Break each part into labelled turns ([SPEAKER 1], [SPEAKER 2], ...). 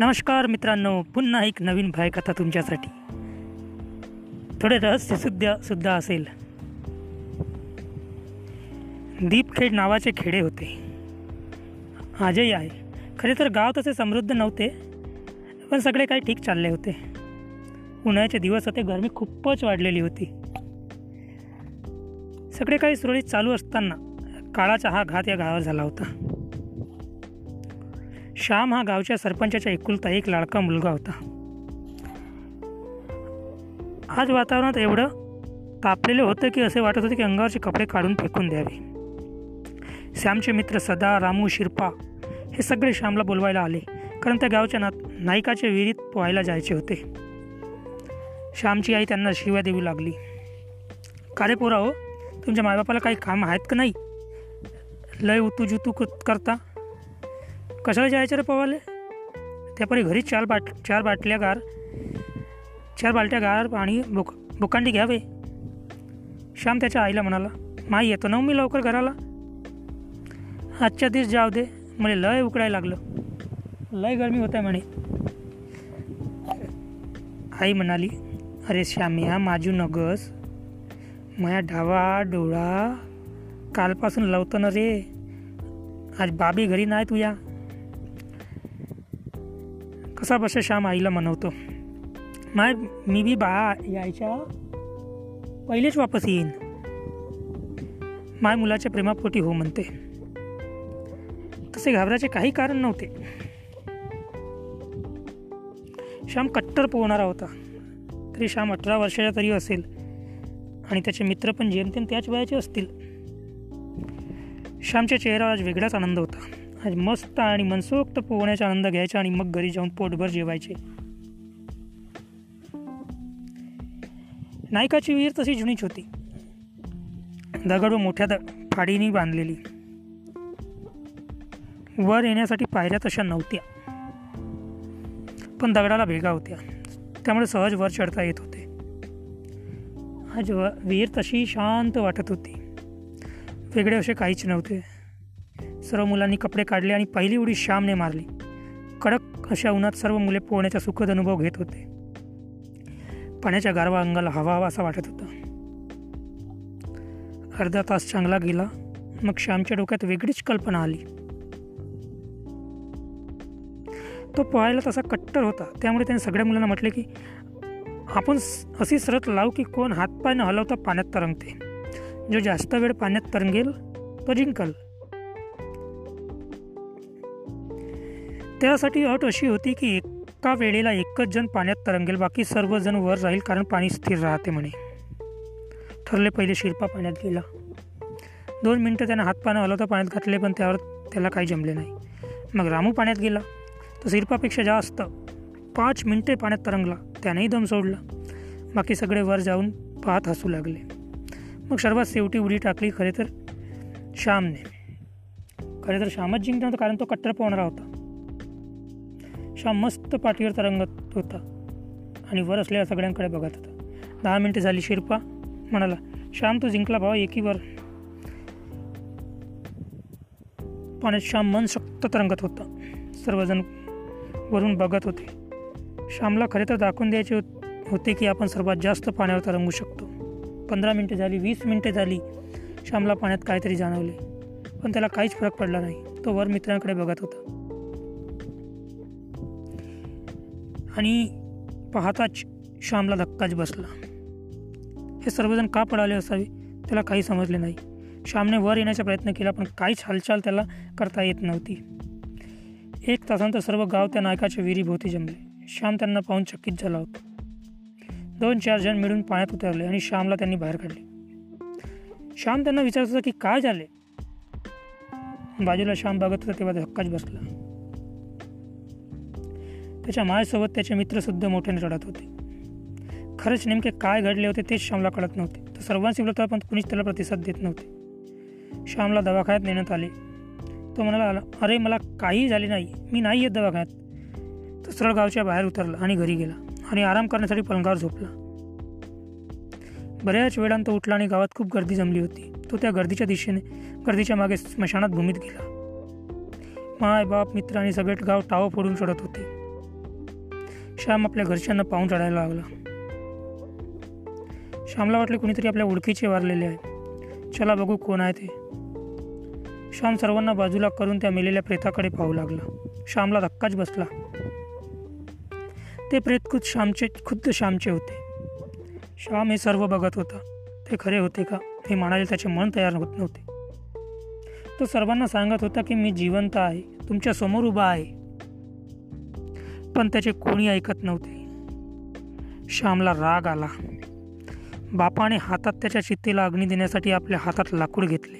[SPEAKER 1] नमस्कार मित्रांनो पुन्हा एक नवीन कथा तुमच्यासाठी. थोडे रहस्य सुद्धा सुद्धा असेल. दीपखेड नावाचे खेडे होते. आजही आहे. खरे तर गाव तसे समृद्ध नव्हते पण सगळे काही ठीक चालले होते. उन्हाळ्याचे दिवस होते गरमी खूपच वाढलेली होती. सगळे काही सुरळीत चालू असताना काळाचा हा घात या गावावर झाला होता. श्याम हा गावच्या सरपंचाच्या एकुलता एक लाडका मुलगा होता. आज वातावरणात एवढं तापलेलं होतं की असे वाटत होते की अंगावरचे कपडे काढून फेकून द्यावे. श्यामचे मित्र सदा रामू शिरपा हे सगळे श्यामला बोलवायला आले. कारण त्या गावच्या नात नायकाच्या विहिरीत पोहायला जायचे होते. श्यामची आई त्यांना शिव्या देऊ लागली. कारे पोरा हो तुमच्या मायबापाला काही काम आहेत का नाही? लय उतू जुतू करता. कशाला जायचं रे पवाले? त्यापरी घरी चार बाट चार बाटल्या गार चार बालट्या गार पाणी बुक बुकांडी घ्यावे. श्याम त्याच्या आईला म्हणाला माई येतो ना हो मी लवकर घराला? आजच्या दिवस जाऊ दे मला लय उकडायला लागलं. लय गरमी होत आहे म्हणे. आई म्हणाली अरे श्यामिया माझी नगस माया ढावा डोळा कालपासून लवतो ना रे. आज बाबी घरी नाही तुया. कसा बसा श्याम आईला म्हणवतो. माय मी बी बा यायच्या पहिलेच वापस येईन. माय मुलाच्या प्रेमापोटी हो म्हणते. तसे घाबराचे काही कारण नव्हते. श्याम कट्टर पोहणारा होता. तरी श्याम अठरा वर्षाचा तरी असेल. आणि त्याचे मित्र पण जेमतेम त्याच वयाचे असतील. श्यामच्या चेहऱ्यावर आज वेगळाच आनंद होता. आज मस्त आणि मनसोक्त पोहण्याचा आनंद घ्यायचा आणि मग घरी जाऊन पोटभर जेवायचे. नायकाची विहीर तशी जुनीच होती. दगड व मोठ्या द बांधलेली. वर येण्यासाठी पायऱ्या तशा नव्हत्या. पण दगडाला भेगा होत्या. त्यामुळे सहज वर चढता येत होते. आज विहीर तशी शांत वाटत होती. वेगळे असे काहीच नव्हते. सर्व मुलांनी कपडे काढले आणि पहिली उडी श्यामने मारली. कडक अशा उन्हात सर्व मुले पोहण्याचा सुखद अनुभव घेत होते. पाण्याच्या गारवा अंगाला हवा हवा असा वाटत होता. अर्धा तास चांगला गेला मग श्यामच्या डोक्यात वेगळीच कल्पना आली. तो पोहायला तसा कट्टर होता त्यामुळे त्याने सगळ्या मुलांना म्हटले की आपण अशी सरत लावू की कोण हातपाय न हलवता पाण्यात तरंगते. जो जास्त वेळ पाण्यात तरंगेल तो जिंकल. त्यासाठी अट अशी होती की एका वेळेला एकच जण पाण्यात तरंगेल बाकी सर्वजण वर राहील कारण पाणी स्थिर राहते म्हणे. ठरले पहिले शिरपा पाण्यात गेला. दोन मिनटं त्यानं हातपानं हलवता पाण्यात घातले पण त्यावर त्याला काही जमले नाही. मग रामू पाण्यात गेला. तो शिरपापेक्षा जास्त पाच मिनटे पाण्यात तरंगला. त्यानेही दम सोडला. बाकी सगळे वर जाऊन पाहत हसू लागले. मग सर्वात शेवटी उडी टाकली खरे तर श्यामने. खरे तर श्यामच जिंकला होता कारण तो कट्टर पोहणारा होता. श्याम मस्त पाठीवर तरंगत होता. आणि वर असलेल्या सगळ्यांकडे बघत होता. दहा मिनटे झाली शिरपा. म्हणाला श्याम तो जिंकला भावा एकीवर पाण्यात श्याम मन शक्त तरंगत होता. सर्वजण वरून बघत होते. श्यामला खरे तर दाखवून द्यायचे होते की आपण सर्वात जास्त पाण्यावर तरंगू शकतो. पंधरा मिनटे झाली वीस मिनटे झाली. श्यामला पाण्यात काहीतरी जाणवले. पण त्याला काहीच फरक पडला नाही. तो वर मित्रांकडे बघत होता. आणि पाहताच श्यामला धक्काच बसला. हे सर्वजण का पडाले असावे त्याला काही समजले नाही. श्यामने वर येण्याचा प्रयत्न केला पण काहीच हालचाल त्याला करता येत नव्हती. एक तासानंतर सर्व गाव त्या नायकाच्या विहिरीभोवती जमले. श्याम त्यांना पाहून चकित झाला होता. दोन चार जण मिळून पाण्यात उतरले आणि श्यामला त्यांनी बाहेर काढले. श्याम त्यांना विचारत होता की काय झाले? बाजूला श्याम बघत होता तेव्हा धक्काच बसला. त्याच्या मायसोबत त्याचे मित्रसुद्धा मोठ्याने रडत होते. खरंच नेमके काय घडले होते तेच श्यामला कळत नव्हते. तर सर्वांशी बोलत पण कुणीच त्याला प्रतिसाद देत नव्हते. श्यामला दवाखान्यात नेण्यात आले. तो म्हणाला अरे मला काही झाले नाही. मी नाही येत दवाखान्यात. तो सरळ गावच्या बाहेर उतरला आणि घरी गेला आणि आराम करण्यासाठी पलंगावर झोपला. बऱ्याच वेळानं तो उठला आणि गावात खूप गर्दी जमली होती. तो त्या गर्दीच्या दिशेने गर्दीच्या मागे स्मशानात भूमीत गेला. माय बाप मित्र आणि सगळे गाव टाव फोडून सोडत होते. श्याम आपल्या घरच्यांना पाहून चढायला लागला. श्यामला वाटले कुणीतरी आपल्या ओळखीचे वारलेले आहे चला बघू कोण आहे ते. श्याम सर्वांना बाजूला करून त्या मेलेल्या प्रेताकडे पाहू लागला. श्यामला धक्काच बसला. ते प्रेत खुद श्यामचे खुद्द श्यामचे होते. श्याम हे सर्व बघत होता. ते खरे होते का? हे म्हणाले त्याचे मन तयार होत नव्हते. तो सर्वांना सांगत होता की मी जिवंत आहे. तुमच्यासमोर उभा आहे. पण त्याचे कोणी ऐकत नव्हते. श्यामला राग आला. बापाने हातात त्याच्या चित्तेला अग्नी देण्यासाठी आपल्या हातात लाकूड घेतले.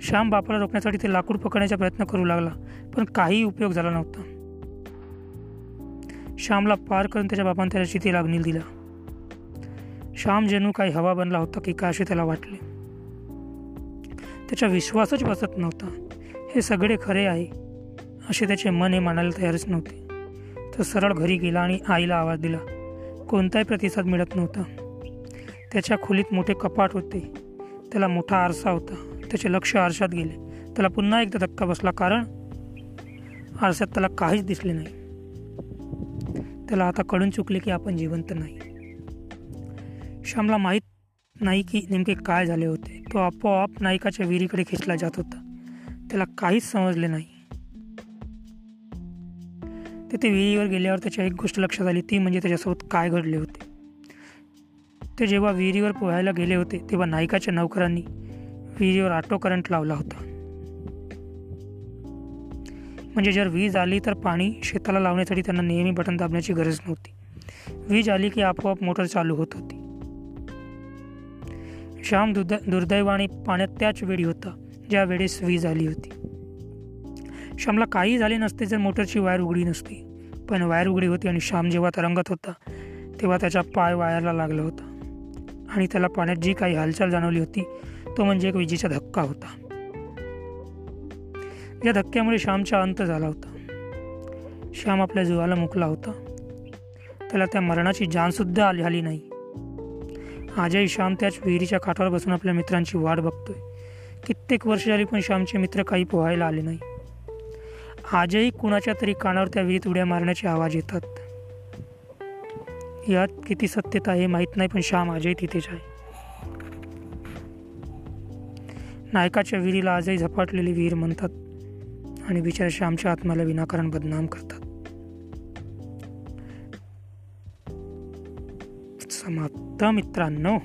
[SPEAKER 1] श्याम बापाला रोखण्यासाठी ते लाकूड पकडण्याचा प्रयत्न करू लागला पण काही उपयोग झाला नव्हता. श्यामला पार करून त्याच्या बापाने त्याच्या चित्तेला अग्नी दिला. श्याम जणू काही हवा बनला होता की काय असे त्याला वाटले. त्याचा विश्वासच बसत नव्हता. हे सगळे खरे आहे. असे त्याचे मन हे मानायला तयारच नव्हते. तो सरळ घरी गेला आणि आईला आवाज दिला. कोणताही प्रतिसाद मिळत नव्हता. त्याच्या खोलीत मोठे कपाट होते. त्याला मोठा आरसा होता. त्याचे लक्ष आरशात गेले. त्याला पुन्हा एकदा धक्का बसला कारण आरशात त्याला काहीच दिसले नाही. त्याला आता कळून चुकले की आपण जिवंत नाही. श्यामला माहीत नाही की नेमके काय झाले होते. तो आपोआप नायकाच्या विहिरीकडे खेचला जात होता. त्याला काहीच समजले नाही. तेथे विहिरीवर गेल्यावर त्याच्या एक गोष्ट लक्षात आली ती म्हणजे त्याच्यासोबत काय घडले होते. ते जेव्हा विहिरीवर पोहायला गेले होते तेव्हा नायकाच्या नौकरांनी विहिरीवर ऑटो करंट लावला होता. म्हणजे जर वीज आली तर पाणी शेताला लावण्यासाठी त्यांना नेहमी बटन दाबण्याची गरज नव्हती. वीज आली की आपोआप मोटर चालू होत होती. श्याम दुर्द दुर्दैवाने पाण्यात त्याच वेळी होता ज्या वेळेस वीज आली होती. श्यामला काही झाले नसते जर मोटरची वायर उघडी नसती. पण वायर उघडी होती आणि श्याम जेव्हा तरंगत होता तेव्हा त्याचा पाय वायरला लागला होता. आणि त्याला पाण्यात जी काही हालचाल जाणवली होती तो म्हणजे एक विजेचा धक्का होता. या धक्क्यामुळे श्यामचा अंत झाला होता. श्याम आपल्या जीवाला मुकला होता. त्याला त्या मरणाची जानसुद्धा आली झाली नाही. आजही श्याम त्याच विहिरीच्या काठावर बसून आपल्या मित्रांची वाट बघतोय. कित्येक वर्ष झाली पण श्यामचे मित्र काही पोहायला आले नाही. आजही कुणाच्या तरी कानावर त्या विहिरीत उड्या मारण्याचे आवाज येतात. यात किती सत्यता हे माहीत नाही पण श्याम आजही तिथेच आहे. नायकाच्या विहिरीला आजही झपाटलेली विहीर म्हणतात आणि बिचारा श्यामच्या आत्म्याला विनाकारण बदनाम करतात. समाप्त मित्रांनो.